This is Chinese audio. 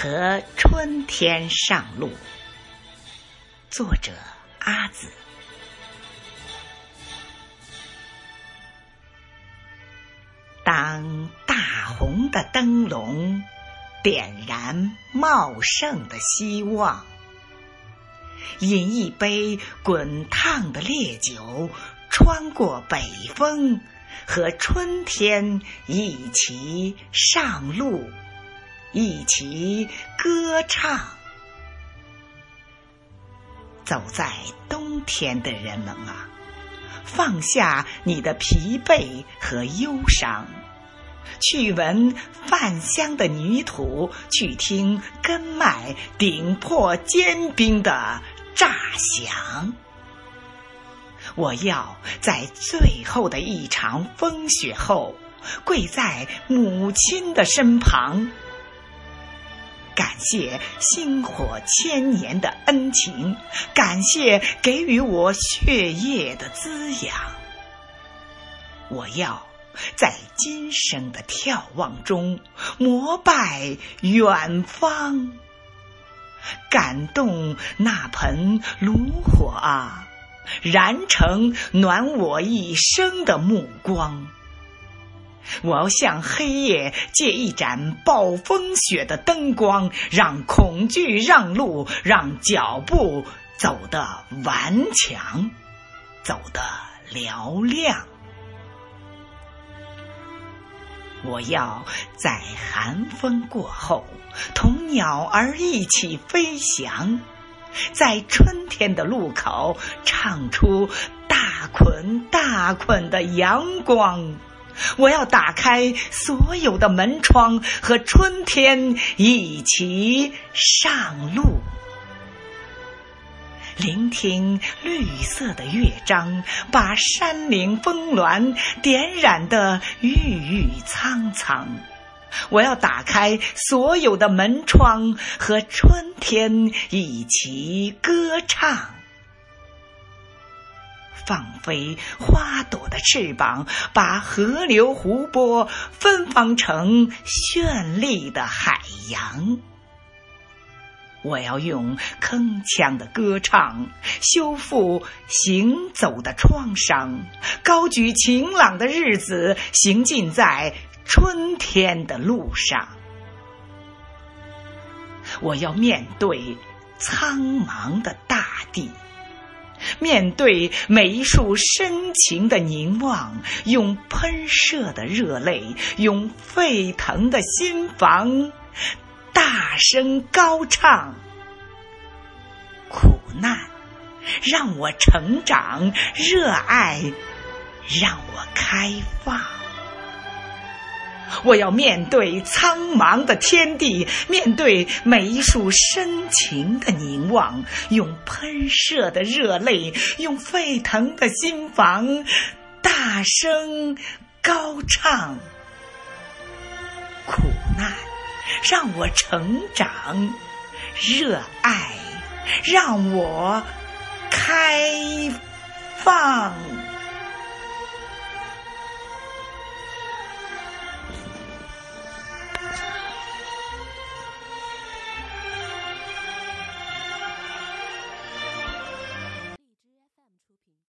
和春天上路。作者阿紫。当大红的灯笼点燃茂盛的希望，饮一杯滚烫的烈酒，穿过北风，和春天一起上路，一起歌唱。走在冬天的人们啊！放下你的疲惫和忧伤，去闻饭香的泥土，去听根脉顶破坚冰的炸响。我要在最后的一场风雪后，跪在母亲的身旁。感谢薪火千年的恩情，感谢给予我血液的滋养。我要在今生的眺望中膜拜远方，感动那盆炉火啊，燃成暖我一生的目光。我要向黑夜借一盏暴风雪的灯光，让恐惧让路，让脚步走得顽强，走得嘹亮。我要在寒风过后，同鸟儿一起飞翔，在春天的路口，唱出大捆大捆的阳光。我要打开所有的门窗，和春天一起上路，聆听绿色的乐章，把山岭峰峦点染的郁郁苍苍。我要打开所有的门窗，和春天一起歌唱。放飞花朵的翅膀，把河流湖泊芬芳成绚丽的海洋。我要用铿锵的歌唱修复行走的创伤，高举晴朗的日子，行进在春天的路上。我要面对苍茫的大地。面对每一束深情的凝望，用喷射的热泪，用沸腾的心房，大声高唱。苦难让我成长，热爱让我开放。我要面对苍茫的天地，面对每一束深情的凝望，用喷射的热泪，用沸腾的心房，大声高唱。苦难让我成长，热爱让我开放。